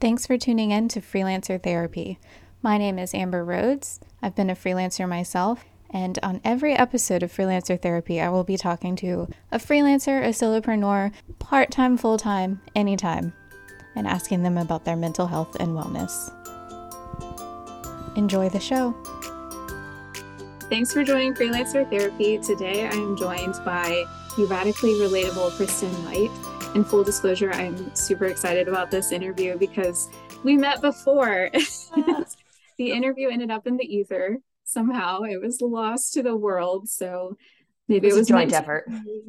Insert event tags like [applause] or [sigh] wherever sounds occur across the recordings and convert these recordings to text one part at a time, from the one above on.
Thanks for tuning in to Freelancer Therapy. My name is Amber Rhodes. I've been a freelancer myself, and on every episode of Freelancer Therapy, I will be talking to a freelancer, a solopreneur, part time, full time, anytime, and asking them about their mental health and wellness. Enjoy the show. Thanks for joining Freelancer Therapy. Today I am joined by the radically relatable Kristin Light in full disclosure, I'm super excited about this interview because we met before. [laughs] the interview ended up in the ether somehow. It was lost to the world. So maybe it was, it was a joint effort.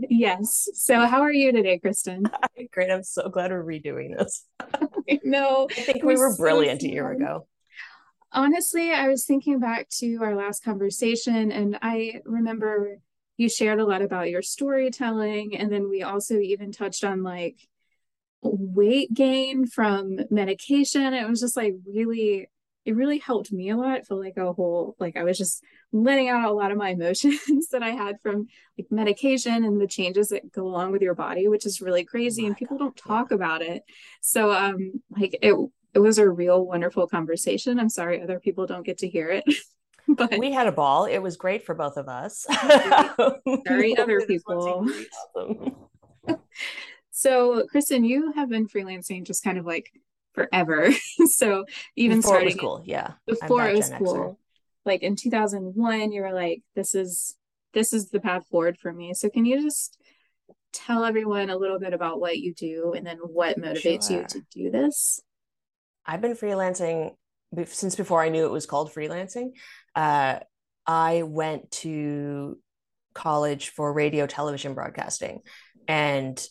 Yes. So how are you today, Kristin? [laughs] Great. I'm so glad we're redoing this. no, [laughs] I think we were brilliant so a year ago. Honestly, I was thinking back to our last conversation and I remember you shared a lot about your storytelling and then we also even touched on like weight gain from medication it was just like really it really helped me a lot it felt like a whole like i was just letting out a lot of my emotions [laughs] that i had from like medication and the changes that go along with your body which is really crazy oh and people God. don't talk yeah. about it so um like it it was a real wonderful conversation i'm sorry other people don't get to hear it [laughs] but we had a ball. It was great for both of us. [laughs] [laughs] Sorry, other people. [laughs] So, Kristin, you have been freelancing just kind of like forever. so even before starting it was cool, yeah. Before it was cool, like in 2001, you were like, "This is this is the path forward for me." So, can you just tell everyone a little bit about what you do and then what motivates sure. you to do this? I've been freelancing since before I knew it was called freelancing, uh, I went to college for radio television broadcasting. And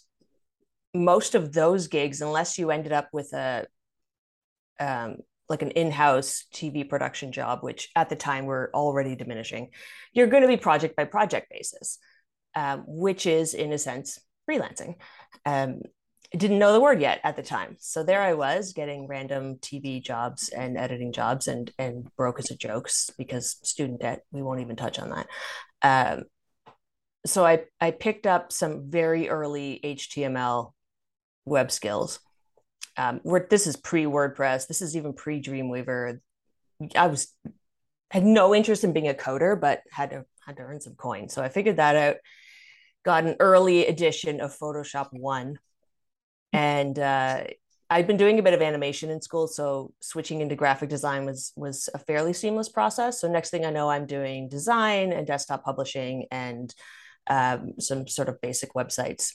most of those gigs, unless you ended up with a um, like an in-house TV production job, which at the time were already diminishing, you're going to be project by project basis, um, which is in a sense freelancing. Um, didn't know the word yet at the time. So there I was getting random TV jobs and editing jobs and and broke as a jokes because student debt. We won't even touch on that. Um, so I I picked up some very early HTML web skills. Um, where this is pre WordPress. This is even pre Dreamweaver. I was had no interest in being a coder, but had to had to earn some coin. So I figured that out. Got an early edition of Photoshop one and uh, I'd been doing a bit of animation in school, so switching into graphic design was was a fairly seamless process. So next thing I know, I'm doing design and desktop publishing and um, some sort of basic websites,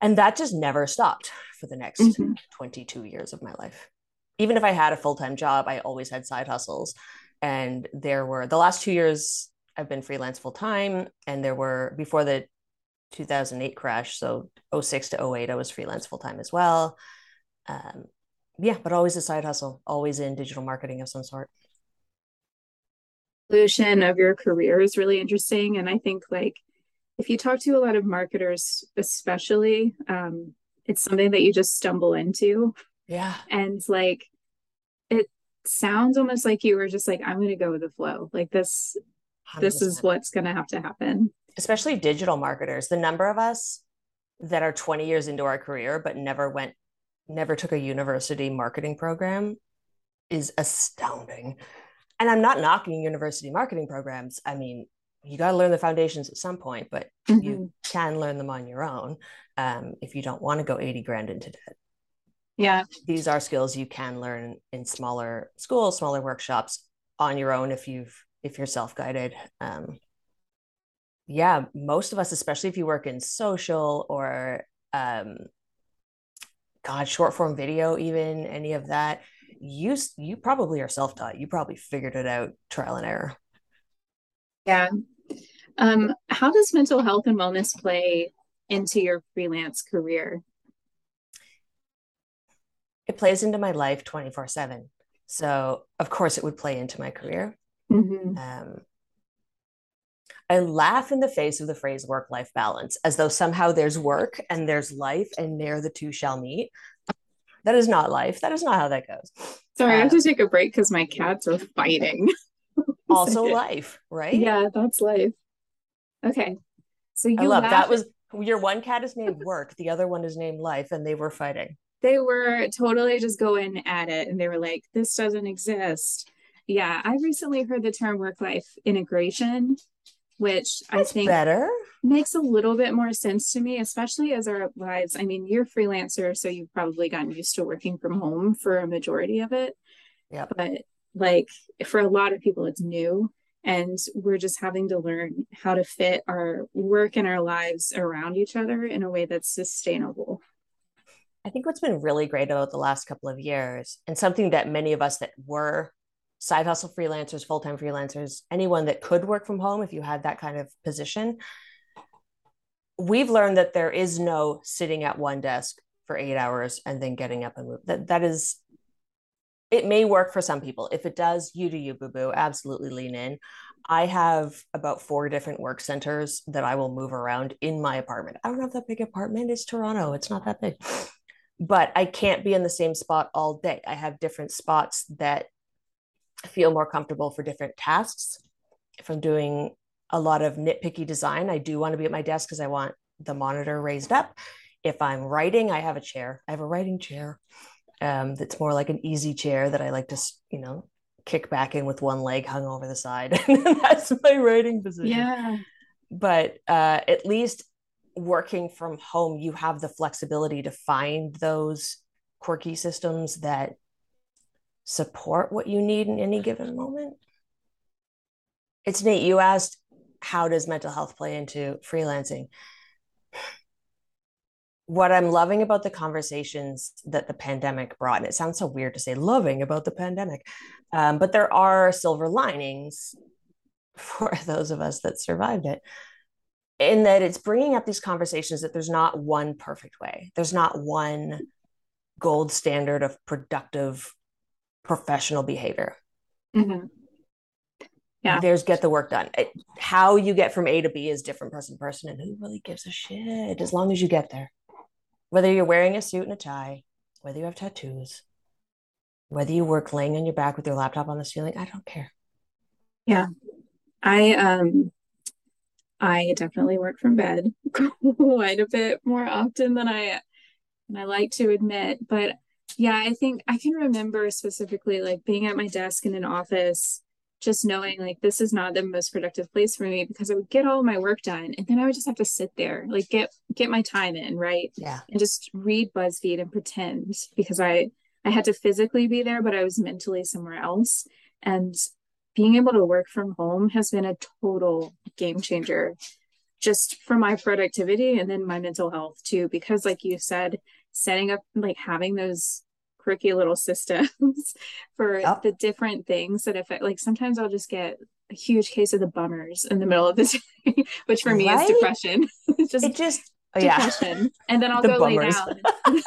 and that just never stopped for the next mm-hmm. 22 years of my life. Even if I had a full time job, I always had side hustles, and there were the last two years I've been freelance full time, and there were before the 2008 crash. So 06 to 08, I was freelance full time as well. Um, yeah, but always a side hustle, always in digital marketing of some sort. Evolution of your career is really interesting. And I think like if you talk to a lot of marketers, especially, um, it's something that you just stumble into. Yeah. And like it sounds almost like you were just like, I'm gonna go with the flow. Like this, 100%. this is what's gonna have to happen especially digital marketers, the number of us that are 20 years into our career but never went never took a university marketing program is astounding. And I'm not knocking university marketing programs. I mean, you got to learn the foundations at some point, but mm-hmm. you can learn them on your own um, if you don't want to go 80 grand into debt. Yeah. These are skills you can learn in smaller schools, smaller workshops on your own if you've if you're self-guided. Um, yeah, most of us, especially if you work in social or um, God, short form video, even any of that, you you probably are self taught. You probably figured it out trial and error. Yeah. Um, how does mental health and wellness play into your freelance career? It plays into my life 24 7. So, of course, it would play into my career. Mm-hmm. Um, I laugh in the face of the phrase work life balance as though somehow there's work and there's life and there the two shall meet. That is not life. That is not how that goes. Sorry, uh, I have to uh, take a break because my cats are fighting. [laughs] also life, right? Yeah, that's life. Okay. So you I love that was your one cat is named work, the other one is named life, and they were fighting. they were totally just going at it and they were like, this doesn't exist. Yeah, I recently heard the term work life integration, which That's I think better makes a little bit more sense to me, especially as our lives. I mean, you're a freelancer, so you've probably gotten used to working from home for a majority of it. Yeah. But like for a lot of people, it's new. And we're just having to learn how to fit our work and our lives around each other in a way that's sustainable. I think what's been really great about the last couple of years, and something that many of us that were side hustle freelancers, full time freelancers, anyone that could work from home if you had that kind of position, we've learned that there is no sitting at one desk for eight hours and then getting up and move. That that is it may work for some people. If it does, you do you, boo boo. Absolutely lean in. I have about four different work centers that I will move around in my apartment. I don't have that big apartment. It's Toronto. It's not that big. But I can't be in the same spot all day. I have different spots that feel more comfortable for different tasks. If I'm doing a lot of nitpicky design, I do want to be at my desk because I want the monitor raised up. If I'm writing, I have a chair. I have a writing chair um, that's more like an easy chair that I like to, you know, kick back in with one leg hung over the side. [laughs] that's my writing position. Yeah. But uh, at least working from home, you have the flexibility to find those quirky systems that support what you need in any given moment. It's neat. You asked, how does mental health play into freelancing? what I'm loving about the conversations that the pandemic brought, and it sounds so weird to say loving about the pandemic, um, but there are silver linings for [laughs] those of us that survived it, in that it's bringing up these conversations that there's not one perfect way, there's not one gold standard of productive professional behavior. Mm-hmm. Yeah. There's get the work done. It, how you get from A to B is different person to person, and who really gives a shit as long as you get there whether you're wearing a suit and a tie, whether you have tattoos, whether you work laying on your back with your laptop on the ceiling, I don't care. Yeah. I um I definitely work from bed [laughs] quite a bit more often than I than I like to admit. But yeah, I think I can remember specifically like being at my desk in an office just knowing like this is not the most productive place for me because I would get all my work done and then I would just have to sit there, like get get my time in, right? Yeah. And just read BuzzFeed and pretend because I I had to physically be there, but I was mentally somewhere else. And being able to work from home has been a total game changer just for my productivity and then my mental health too because like you said setting up like having those quirky little systems [laughs] for yep. the different things that affect like sometimes I'll just get a huge case of the bummers in the middle of the [laughs] day, which for me right? is depression. [laughs] it's just it just oh, depression. Yeah. And then I'll the go bummers. lay down.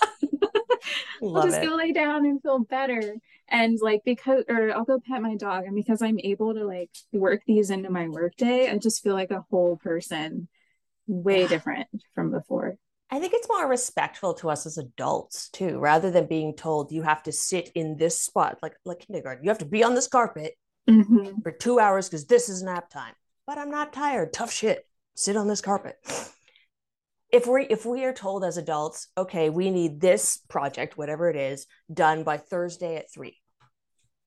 I'll just it. go lay down and feel better. And like because or I'll go pet my dog. And because I'm able to like work these into my workday, I just feel like a whole person way different from before. I think it's more respectful to us as adults too, rather than being told you have to sit in this spot, like like kindergarten. You have to be on this carpet mm-hmm. for two hours because this is nap time. But I'm not tired. Tough shit. Sit on this carpet. If we if we are told as adults, okay, we need this project, whatever it is, done by Thursday at three.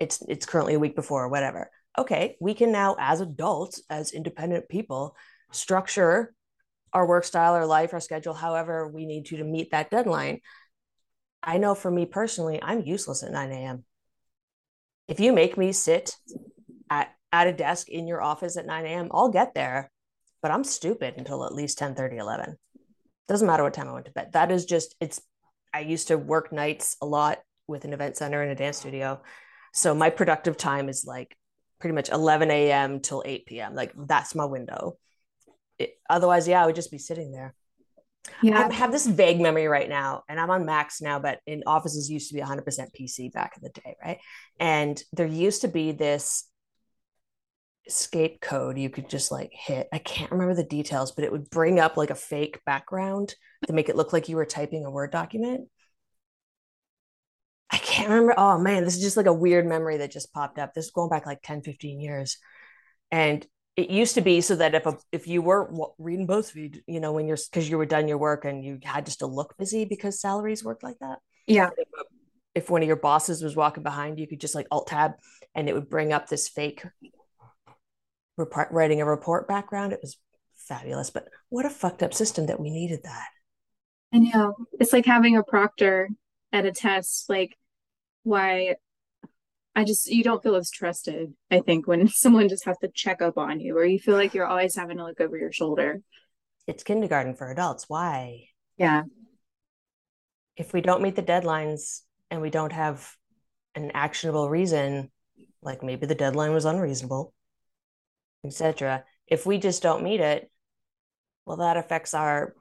It's it's currently a week before, or whatever. Okay, we can now, as adults, as independent people, structure our work style, our life, our schedule, however we need to to meet that deadline. I know for me personally, I'm useless at 9 a.m. If you make me sit at, at a desk in your office at 9 a.m., I'll get there, but I'm stupid until at least 10 30, 11. Doesn't matter what time I went to bed. That is just, it's, I used to work nights a lot with an event center and a dance studio. So my productive time is like pretty much 11 a.m. till 8 p.m. Like that's my window it, otherwise, yeah, I would just be sitting there. Yeah. I have this vague memory right now, and I'm on Macs now, but in offices used to be 100% PC back in the day, right? And there used to be this escape code you could just like hit. I can't remember the details, but it would bring up like a fake background to make it look like you were typing a Word document. I can't remember. Oh man, this is just like a weird memory that just popped up. This is going back like 10, 15 years. And it used to be so that if a, if you were reading BuzzFeed, you know, when you're because you were done your work and you had just to look busy because salaries worked like that. Yeah. If uh, one of your bosses was walking behind, you could just like alt tab and it would bring up this fake report, writing a report background. It was fabulous. But what a fucked up system that we needed that. I know. It's like having a proctor at a test. Like, why? I just, you don't feel as trusted, I think, when [laughs] someone just has to check up on you or you feel like you're always having to look over your shoulder. It's kindergarten for adults. Why? Yeah. If we don't meet the deadlines and we don't have an actionable reason, like maybe the deadline was unreasonable, etc. If we just don't meet it, well, that affects our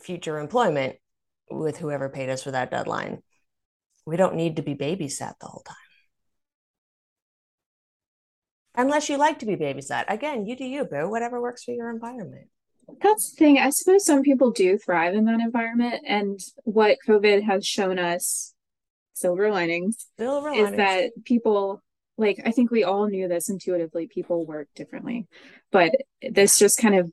future employment with whoever paid us for that deadline. We don't need to be babysat the whole time. Unless you like to be babysat. Again, you do you, boo, whatever works for your environment. That's the thing. I suppose some people do thrive in that environment. And what COVID has shown us, silver linings, silver linings. is that people like I think we all knew this intuitively. People work differently, but this just kind of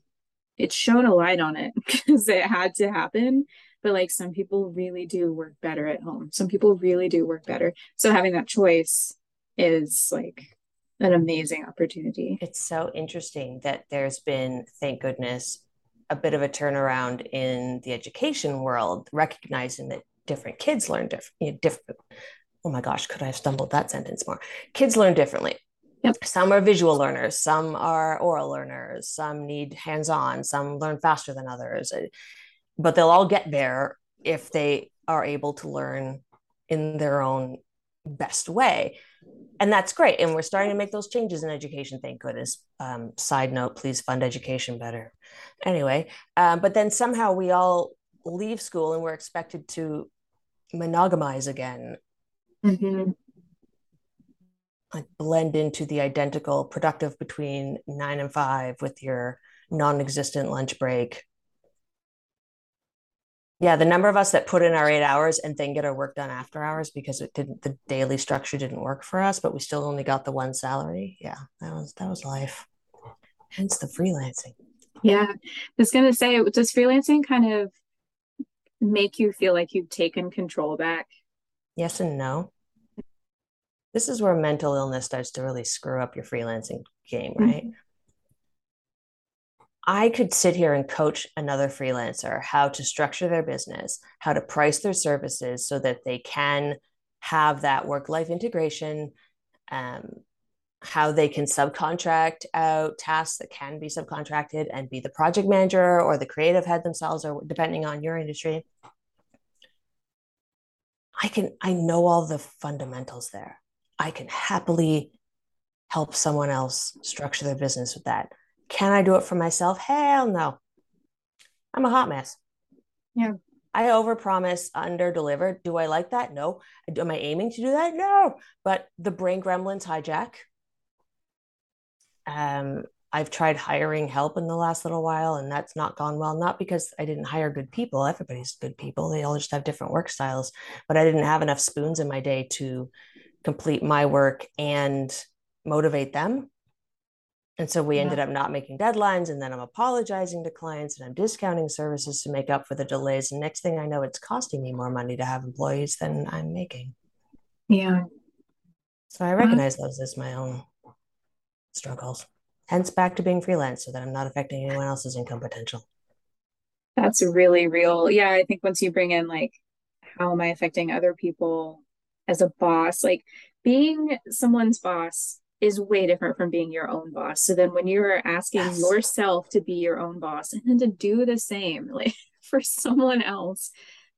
it shone a light on it [laughs] because it had to happen. But like some people really do work better at home. Some people really do work better. So having that choice is like an amazing opportunity. It's so interesting that there's been, thank goodness, a bit of a turnaround in the education world, recognizing that different kids learn different, you know, different oh my gosh, could I have stumbled that sentence more? Kids learn differently. Yep. Some are visual learners, some are oral learners, some need hands on, some learn faster than others. But they'll all get there if they are able to learn in their own best way. And that's great. And we're starting to make those changes in education, thank goodness. Um, side note, please fund education better. Anyway, um, but then somehow we all leave school and we're expected to monogamize again Mm-hmm. Like blend into the identical productive between nine and five with your non-existent lunch break. Yeah, the number of us that put in our eight hours and then get our work done after hours because it didn't the daily structure didn't work for us, but we still only got the one salary. Yeah, that was that was life. Hence the freelancing. Yeah. I was gonna say, does freelancing kind of make you feel like you've taken control back? Yes and no this is where mental illness starts to really screw up your freelancing game, mm-hmm. right? Mm-hmm. I could sit here and coach another freelancer how to structure their business, how to price their services so that they can have that work life integration, um, how they can subcontract out tasks that can be subcontracted and be the project manager or the creative head themselves, or depending on your industry. I can, I know all the fundamentals there. I can happily help someone else structure their business with that. Can I do it for myself? Hell no. I'm a hot mess. Yeah. I overpromise, under-deliver. Do I like that? No. Am I aiming to do that? No. But the brain gremlins hijack. Um, I've tried hiring help in the last little while, and that's not gone well. Not because I didn't hire good people. Everybody's good people. They all just have different work styles. But I didn't have enough spoons in my day to complete my work and motivate them. And so we yeah. ended up not making deadlines. And then I'm apologizing to clients and I'm discounting services to make up for the delays. And next thing I know, it's costing me more money to have employees than I'm making. Yeah. So I recognize those as my own struggles. Hence back to being freelance so that I'm not affecting anyone else's income potential. That's really real. Yeah. I think once you bring in like, how am I affecting other people? as a boss like being someone's boss is way different from being your own boss so then when you're asking yes. yourself to be your own boss and then to do the same [laughs] like for someone else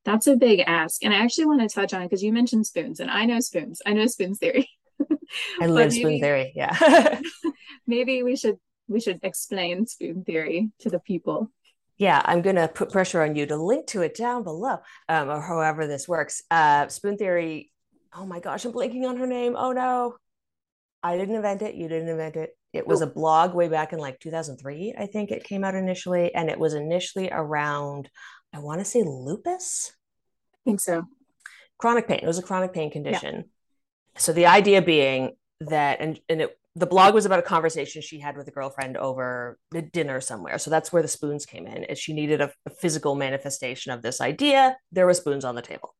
that's a big ask and i actually want to touch on it because you mentioned spoons and i know spoons i know spoons theory [laughs] i love maybe, spoon theory yeah [laughs] maybe we should we should explain spoon theory to the people yeah, I'm going to put pressure on you to link to it down below, um, or however this works. Uh, Spoon Theory oh my gosh, I'm blanking on her name. Oh no. I didn't invent it. You didn't invent it. It was a blog way back in like 2003, I think it came out initially. And it was initially around, I want to say lupus. I think so. Chronic pain. It was a chronic pain condition. Yeah. So the idea being that, and, and it, the blog was about a conversation she had with a girlfriend over a dinner somewhere. So that's where the spoons came in. Is she needed a, a physical manifestation of this idea. There were spoons on the table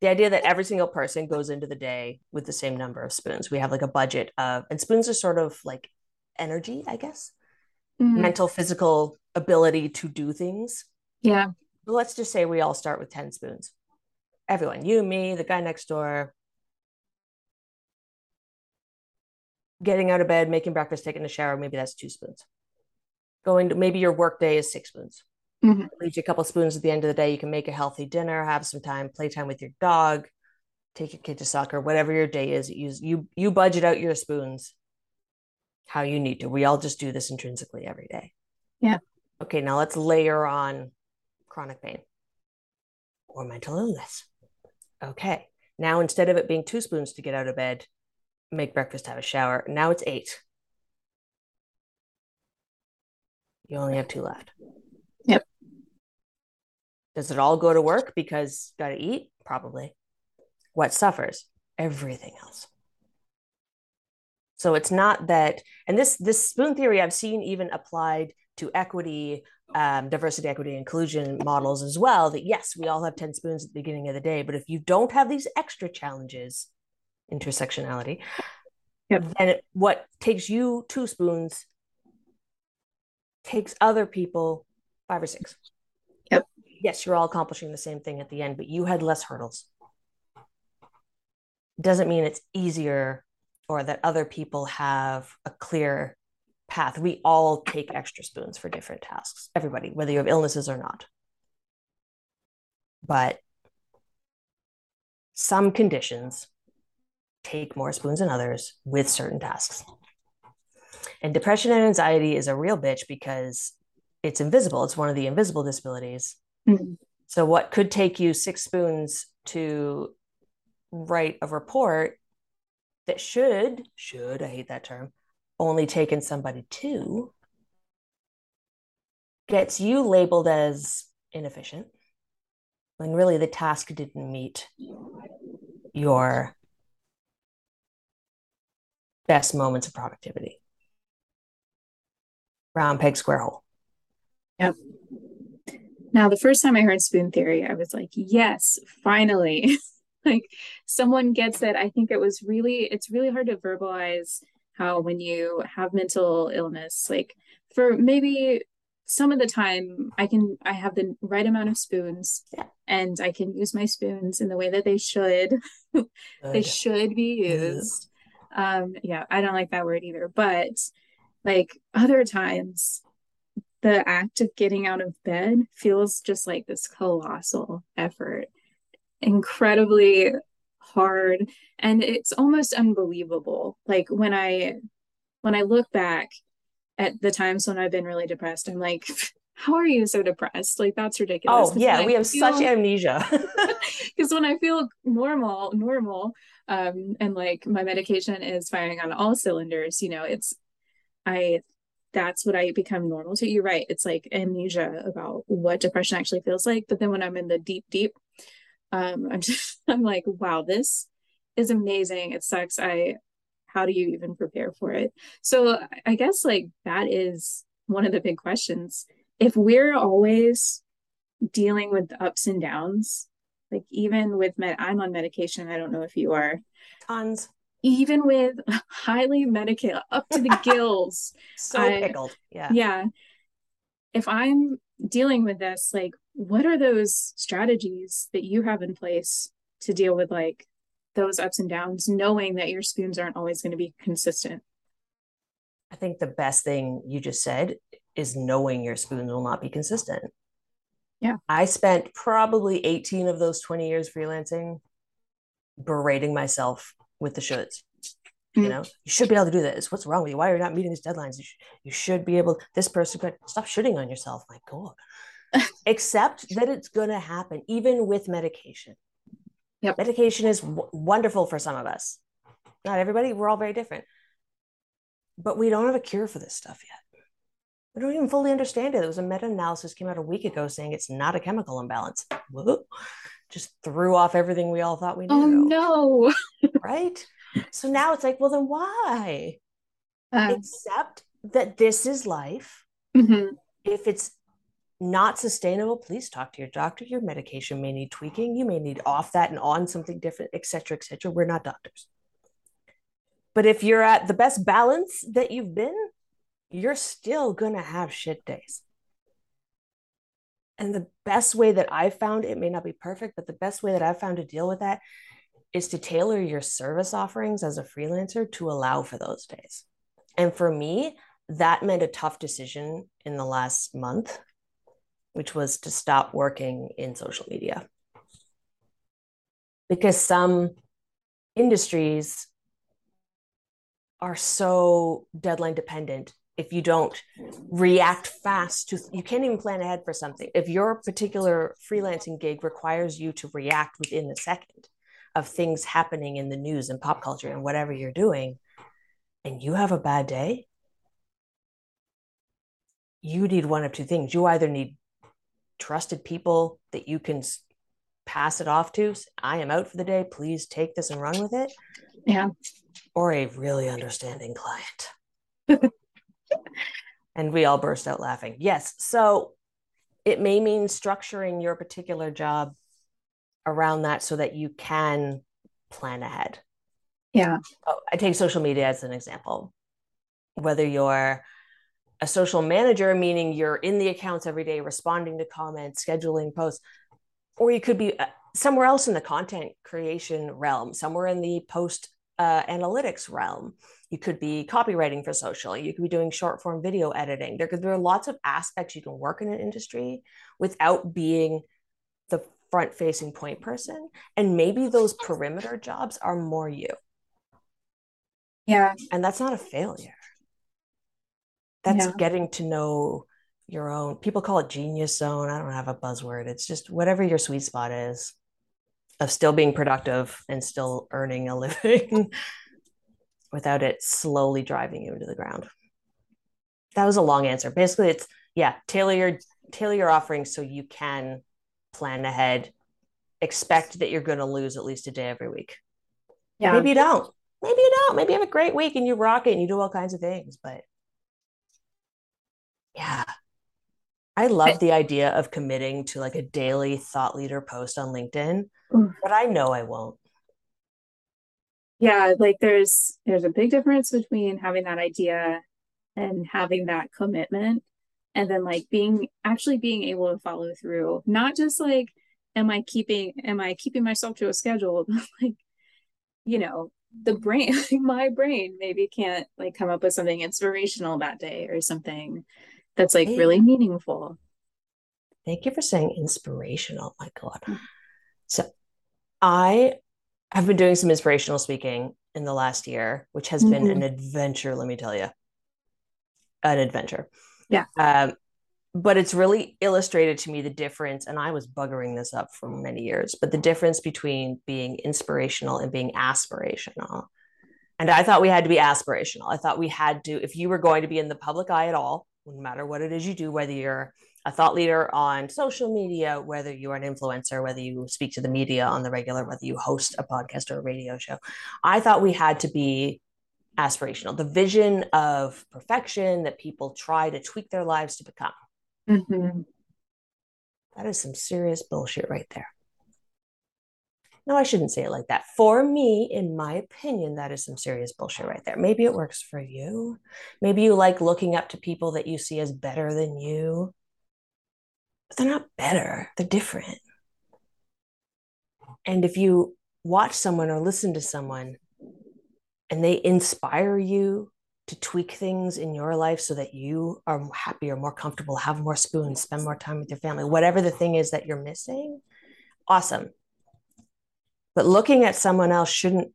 the idea that every single person goes into the day with the same number of spoons. We have like a budget of, and spoons are sort of like energy, I guess, mm-hmm. mental, physical ability to do things. Yeah. let's just say we all start with 10 spoons. Everyone, you, me, the guy next door, getting out of bed, making breakfast, taking a shower, maybe that's two spoons. Going to maybe your work day is six spoons. Mm-hmm. Leaves you a couple spoons at the end of the day. You can make a healthy dinner, have some time, play time with your dog, take your kid to soccer, whatever your day is. You you you budget out your spoons how you need to. We all just do this intrinsically every day. Yeah. Okay, now let's layer on chronic pain or mental illness. Okay. Now instead of it being two spoons to get out of bed, make breakfast, have a shower, now it's eight. You only have two left. Does it all go to work because got to eat? Probably. What suffers? Everything else. So it's not that, and this this spoon theory I've seen even applied to equity, um, diversity, equity, inclusion models as well. That yes, we all have ten spoons at the beginning of the day, but if you don't have these extra challenges, intersectionality, yep. then it, what takes you two spoons takes other people five or six. Yes, you're all accomplishing the same thing at the end, but you had less hurdles. Doesn't mean it's easier or that other people have a clear path. We all take extra spoons for different tasks, everybody, whether you have illnesses or not. But some conditions take more spoons than others with certain tasks. And depression and anxiety is a real bitch because it's invisible. It's one of the invisible disabilities. Mm-hmm. So, what could take you six spoons to write a report that should, should, I hate that term, only taken somebody two, gets you labeled as inefficient when really the task didn't meet your best moments of productivity round peg square hole. Yep. Now, the first time I heard spoon theory, I was like, yes, finally. [laughs] like someone gets it. I think it was really, it's really hard to verbalize how when you have mental illness, like for maybe some of the time I can I have the right amount of spoons yeah. and I can use my spoons in the way that they should. [laughs] they should be used. Um yeah, I don't like that word either, but like other times, the act of getting out of bed feels just like this colossal effort, incredibly hard, and it's almost unbelievable. Like when I when I look back at the times when I've been really depressed, I'm like, [laughs] how are you so depressed? Like that's ridiculous. Oh yeah, we have feel, such amnesia. [laughs] [laughs] Because when I feel normal, normal, um, and like my medication is firing on all cylinders, you know, it's I that's what I become normal to. You're right. It's like amnesia about what depression actually feels like. But then when I'm in the deep, deep, um, I'm [laughs] just I'm like, wow, this is amazing. It sucks. I how do you even prepare for it? So I guess like that is one of the big questions. If we're always dealing with ups and downs, like even with med I'm on medication. I don't know if you are. Tons even with highly medicated up to the [laughs] gills so I, pickled yeah. Yeah. If i'm dealing with this like what are those strategies that you have in place to deal with like those ups and downs knowing that your spoons aren't always going to be consistent? I think the best thing you just said is knowing your spoons will not be consistent. Yeah. I spent probably 18 of those 20 years freelancing berating myself with the shoulds. Mm-hmm. You know, you should be able to do this. What's wrong with you? Why are you not meeting these deadlines? You, sh- you should be able. This person could stop shooting on yourself. My God. [laughs] Accept that it's going to happen, even with medication. Yep. Medication is w- wonderful for some of us. Not everybody. We're all very different. But we don't have a cure for this stuff yet. We don't even fully understand it. There was a meta-analysis came out a week ago saying it's not a chemical imbalance. Whoa just threw off everything we all thought we knew. Oh no. right? So now it's like, well, then why? Um, Accept that this is life. Mm-hmm. If it's not sustainable, please talk to your doctor. Your medication may need tweaking. You may need off that and on something different, etc., etc. We're not doctors. But if you're at the best balance that you've been, you're still gonna have shit days. And the best way that I've found, it may not be perfect, but the best way that I've found to deal with that is to tailor your service offerings as a freelancer to allow for those days. And for me, that meant a tough decision in the last month, which was to stop working in social media. Because some industries are so deadline dependent if you don't react fast to you can't even plan ahead for something. If your particular freelancing gig requires you to react within the second of things happening in the news and pop culture and whatever you're doing and you have a bad day you need one of two things. You either need trusted people that you can pass it off to i am out for the day please take this and run with it yeah. or a really understanding client [laughs] and we all burst out laughing. Yes. So it may mean structuring your particular job around that so that you can plan ahead. Yeah. Oh, I take social media as an example. Whether you're a social manager, meaning you're in the accounts every day, responding to comments, scheduling posts, or you could be uh, somewhere else in the content creation realm, somewhere in the post uh, analytics realm. You could be copywriting for social. You could be doing short form video editing. There, there are lots of aspects you can work in an industry without being the front facing point person. And maybe those perimeter jobs are more you. Yeah. And that's not a failure. That's yeah. getting to know your own. People call it genius zone. I don't have a buzzword. It's just whatever your sweet spot is of still being productive and still earning a [laughs] living without it slowly driving you into the ground. That was a long answer. Basically, it's yeah, tailor your tailor your offerings so you can plan ahead. Expect that you're going to lose at least a day every week. Yeah. Maybe you don't. Maybe you don't. Maybe you have a great week and you rock it and you do all kinds of things. But yeah, I love the idea of committing to like a daily thought leader post on LinkedIn, mm. but I know I won't. Yeah, like there's there's a big difference between having that idea and having that commitment and then like being actually being able to follow through. Not just like am I keeping am I keeping myself to a schedule, [laughs] like you know, the brain [laughs] my brain maybe can't like come up with something inspirational that day or something that's like really meaningful. Thank you for saying inspirational. My God. Mm. So I have been doing some inspirational speaking in the last year, which has mm-hmm. been an adventure, let me tell you. An adventure. Yeah. Um, but it's really illustrated to me the difference, and I was buggering this up for many years, but the difference between being inspirational and being aspirational. And I thought we had to be aspirational. I thought we had to, if you were going to be in the public eye at all, no matter what it is you do, whether you're a thought leader on social media, whether you're an influencer, whether you speak to the media on the regular, whether you host a podcast or a radio show, I thought we had to be aspirational. The vision of perfection that people try to tweak their lives to become. Mm-hmm. That is some serious bullshit right there. No, I shouldn't say it like that. For me, in my opinion, that is some serious bullshit right there. Maybe it works for you. Maybe you like looking up to people that you see as better than you. But they're not better, they're different. And if you watch someone or listen to someone and they inspire you to tweak things in your life so that you are happier, more comfortable, have more spoons, spend more time with your family, whatever the thing is that you're missing, awesome but looking at someone else shouldn't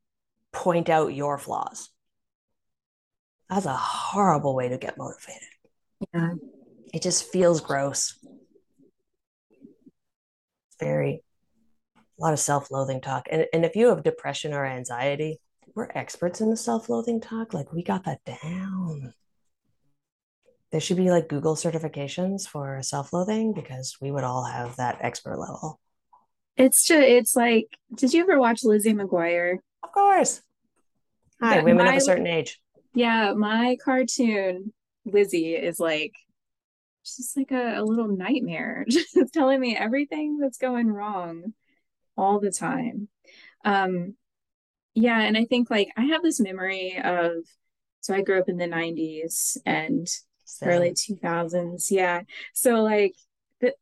point out your flaws. That's a horrible way to get motivated. Yeah. It just feels gross. Very, a lot of self loathing talk. And, and if you have depression or anxiety, we're experts in the self loathing talk. Like, we got that down. There should be like Google certifications for self loathing because we would all have that expert level. It's just it's like, did you ever watch Lizzie McGuire? Of course. Hi, but women my, of a certain age. Yeah, my cartoon Lizzie is like just like a, a little nightmare [laughs] just telling me everything that's going wrong all the time um yeah and i think like i have this memory of so i grew up in the 90s and Same. early 2000s yeah so like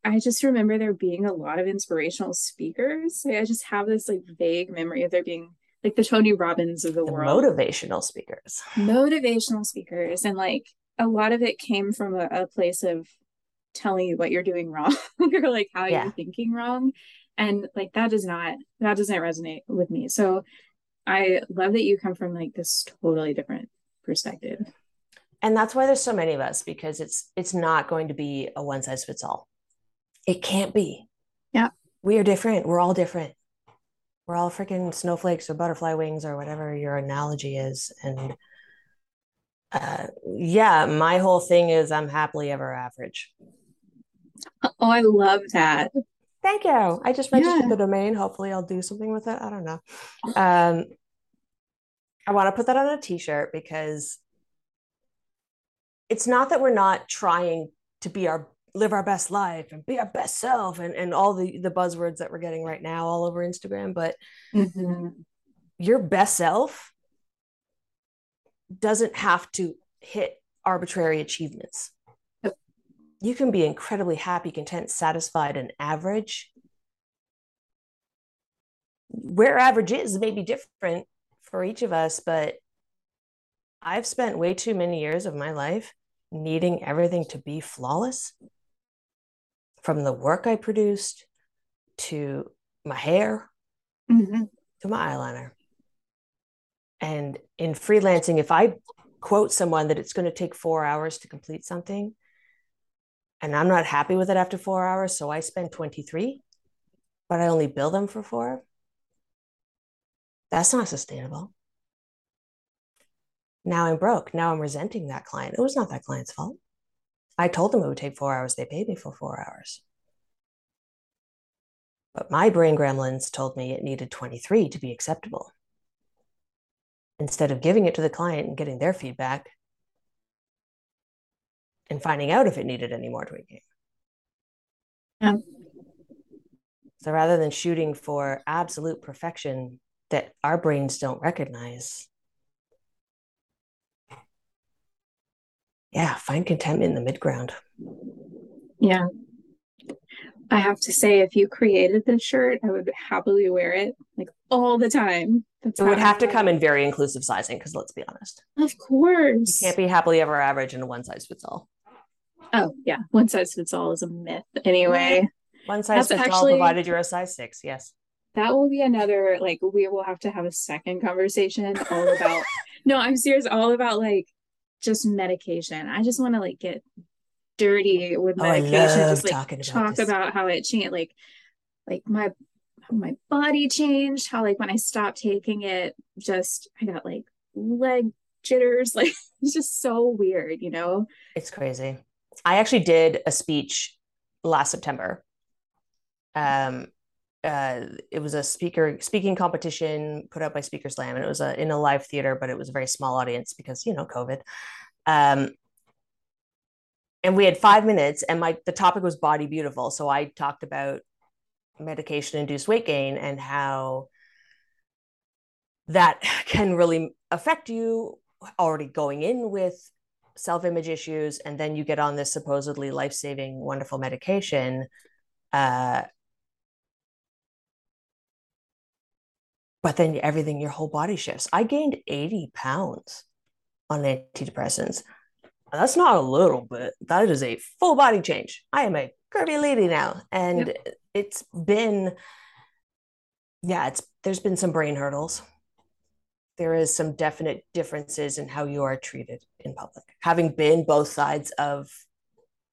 I just remember there being a lot of inspirational speakers. Like, I just have this like vague memory of there being like the Tony Robbins of the, the world. Motivational speakers. Motivational speakers. And like a lot of it came from a, a place of telling you what you're doing wrong [laughs] or like how yeah. you're thinking wrong. And like that does not that doesn't resonate with me. So I love that you come from like this totally different perspective. And that's why there's so many of us because it's it's not going to be a one size fits all. It can't be. Yeah. We are different. We're all different. We're all freaking snowflakes or butterfly wings or whatever your analogy is. And uh, yeah, my whole thing is I'm happily ever average. Oh, I love that. Thank you. I just registered yeah. the domain. Hopefully, I'll do something with it. I don't know. Um, I want to put that on a t shirt because it's not that we're not trying to be our live our best life and be our best self and, and all the the buzzwords that we're getting right now all over instagram but mm-hmm. your best self doesn't have to hit arbitrary achievements you can be incredibly happy content satisfied and average where average is may be different for each of us but i've spent way too many years of my life needing everything to be flawless from the work I produced to my hair mm-hmm. to my eyeliner. And in freelancing, if I quote someone that it's going to take four hours to complete something, and I'm not happy with it after four hours, so I spend 23, but I only bill them for four, that's not sustainable. Now I'm broke. Now I'm resenting that client. It was not that client's fault. I told them it would take four hours. They paid me for four hours. But my brain gremlins told me it needed 23 to be acceptable. Instead of giving it to the client and getting their feedback and finding out if it needed any more tweaking. Yeah. So rather than shooting for absolute perfection that our brains don't recognize, yeah, find contentment in the mid ground. Yeah. I have to say, if you created this shirt, I would happily wear it like all the time. That's it would have to come in very inclusive sizing because let's be honest. Of course. You can't be happily ever average in a one size fits all. Oh, yeah. One size fits all is a myth anyway. One size That's fits actually, all provided you're a size six. Yes. That will be another, like, we will have to have a second conversation all about, [laughs] no, I'm serious, all about like just medication. I just want to like get dirty with oh, medication. Oh, just like talk about, about how it changed, like like my my body changed. How like when I stopped taking it, just I got like leg jitters. [laughs] Like it's just so weird, you know. It's crazy. I actually did a speech last September. Um, uh, it was a speaker speaking competition put out by Speaker Slam, and it was a, in a live theater, but it was a very small audience because you know COVID. Um, and we had five minutes and my the topic was body beautiful so i talked about medication induced weight gain and how that [laughs] can really affect you already going in with self-image issues and then you get on this supposedly life-saving wonderful medication uh, but then everything your whole body shifts. I gained 80 pounds on antidepressants that's not a little bit. That is a full body change. I am a curvy lady now. And yep. it's been, yeah, it's there's been some brain hurdles. There is some definite differences in how you are treated in public. Having been both sides of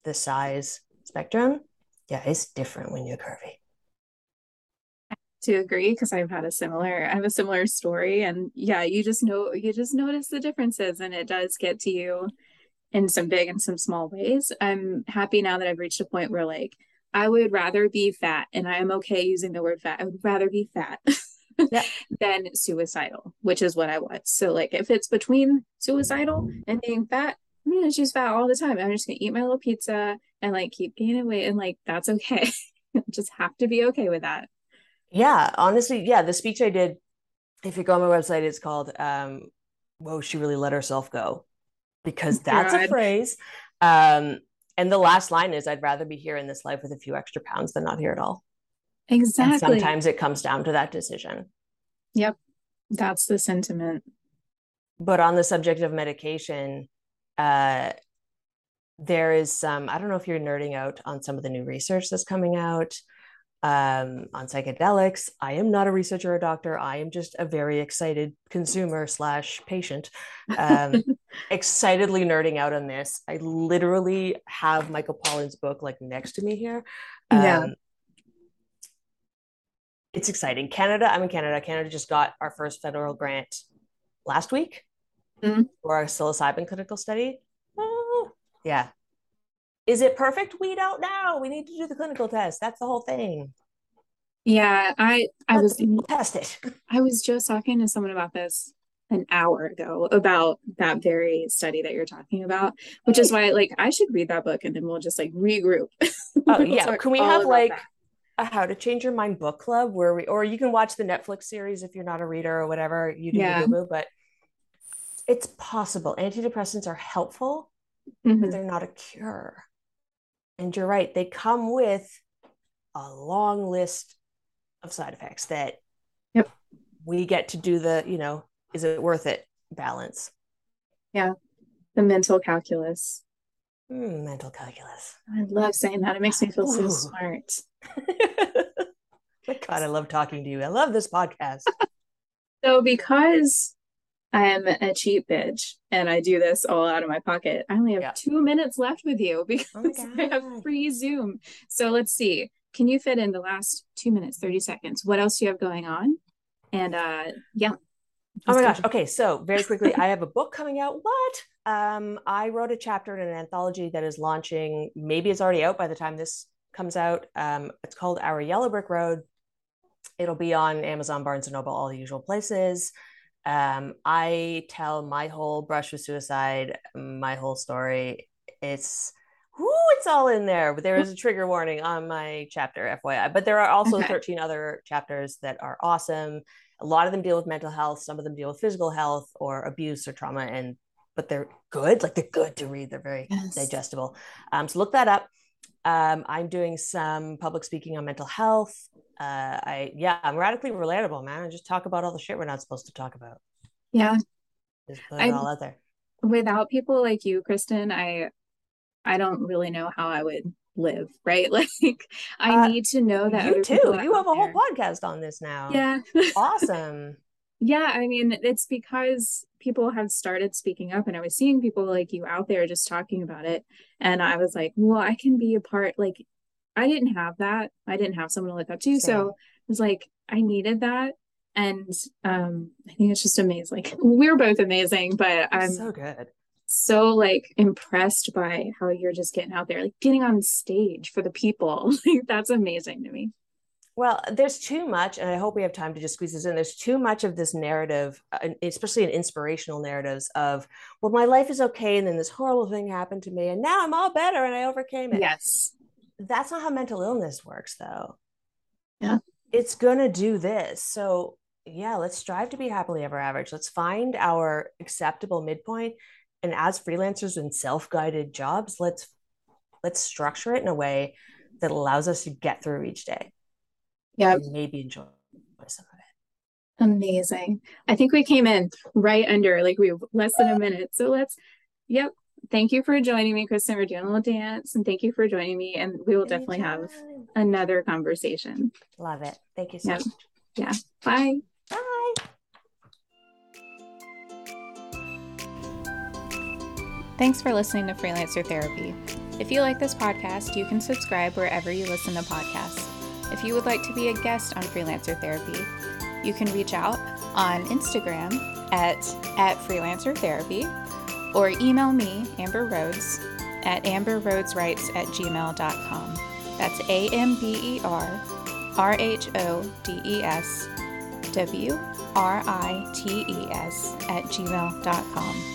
the size spectrum, yeah, it's different when you're curvy I to agree because I've had a similar I have a similar story and yeah you just know you just notice the differences and it does get to you in some big and some small ways. I'm happy now that I've reached a point where like I would rather be fat and I am okay using the word fat. I would rather be fat yeah. [laughs] than suicidal, which is what I was. So like if it's between suicidal and being fat, I'm gonna choose fat all the time. I'm just gonna eat my little pizza and like keep gaining weight and like that's okay. [laughs] just have to be okay with that. Yeah, honestly, yeah. The speech I did, if you go on my website, it's called um, "Whoa, she really let herself go," because [laughs] that's God. a phrase. Um, and the last line is, "I'd rather be here in this life with a few extra pounds than not here at all." Exactly. And sometimes it comes down to that decision. Yep, that's the sentiment. But on the subject of medication, uh, there is some. I don't know if you're nerding out on some of the new research that's coming out um, on psychedelics. I am not a researcher or a doctor. I am just a very excited consumer slash patient, um, [laughs] excitedly nerding out on this. I literally have Michael Pollan's book like next to me here. Um, yeah. It's exciting. Canada, I'm in Canada. Canada just got our first federal grant last week mm-hmm. for our psilocybin clinical study. Oh, yeah, is it perfect? We don't know. We need to do the clinical test. That's the whole thing. Yeah, I I Let's was test it. [laughs] I was just talking to someone about this an hour ago about that very study that you're talking about, which is why like I should read that book and then we'll just like regroup. [laughs] Oh yeah, can we have like that. a How to Change Your Mind book club where we or you can watch the Netflix series if you're not a reader or whatever you do yeah. but it's possible. Antidepressants are helpful, mm-hmm. but they're not a cure. And you're right, they come with a long list of side effects that yep. we get to do the, you know, is it worth it balance. Yeah. The mental calculus. Mm, mental calculus. I love saying that. It makes me feel Ooh. so smart. [laughs] God, I love talking to you. I love this podcast. [laughs] so, because I am a cheap bitch and I do this all out of my pocket. I only have yeah. two minutes left with you [laughs] because oh I have free Zoom. So let's see. Can you fit in the last two minutes, 30 seconds? What else do you have going on? And uh yeah. Oh my gosh. Okay. So very quickly, I have a book coming out. What? Um, I wrote a chapter in an anthology that is launching. Maybe it's already out by the time this comes out. Um, it's called Our Yellow Brick Road. It'll be on Amazon, Barnes and Noble, all the usual places. Um, I tell my whole brush with suicide, my whole story. It's whoo, it's all in there. But there is a trigger warning on my chapter, FYI. But there are also okay. 13 other chapters that are awesome. A lot of them deal with mental health, some of them deal with physical health or abuse or trauma, and but they're good. Like they're good to read. They're very yes. digestible. Um, so look that up. Um, I'm doing some public speaking on mental health uh, I yeah, I'm radically relatable, man. I just talk about all the shit we're not supposed to talk about. Yeah, just put it I, all out there. Without people like you, Kristin, I I don't really know how I would live. Right? [laughs] Like I uh, need to know that you too. You have a whole podcast on this now. Yeah, awesome. [laughs] Yeah, I mean, it's because people have started speaking up, and I was seeing people like you out there just talking about it. And I was like, well, I can be a part. Like, I didn't have that. I didn't have someone to look up to. Same. So it was like I needed that. And um I think it's just amazing. Like [laughs] we're both amazing, but I'm so good. So like impressed by how you're just getting out there, like getting on stage for the people. [laughs] like that's amazing to me. Well, there's too much, and I hope we have time to just squeeze this in. There's too much of this narrative, uh, especially in inspirational narratives of, well, my life is okay, and then this horrible thing happened to me, and now I'm all better, and I overcame it. Yes that's not how mental illness works though. Yeah. It's gonna do this. So yeah let's strive to be happily ever average. Let's find our acceptable midpoint. And as freelancers in self-guided jobs let's let's structure it in a way that allows us to get through each day. Yeah. Maybe enjoy some of it. Amazing. I think we came in right under like we have less than a minute. So let's yep thank you for joining me, Kristin. We're doing a little dance, and thank you for joining me. And we will definitely have another conversation. Love it. Thank you so yeah. much. Yeah. Bye. Bye. Thanks for listening to Freelancer Therapy. If you like this podcast, you can subscribe wherever you listen to podcasts. If you would like to be a guest on Freelancer Therapy, you can reach out on Instagram at, at Freelancer Therapy or email me, Amber Rhodes, at amberrhodeswrites at gmail.com. That's A M B E R R H O D E S W R I T E S at gmail.com.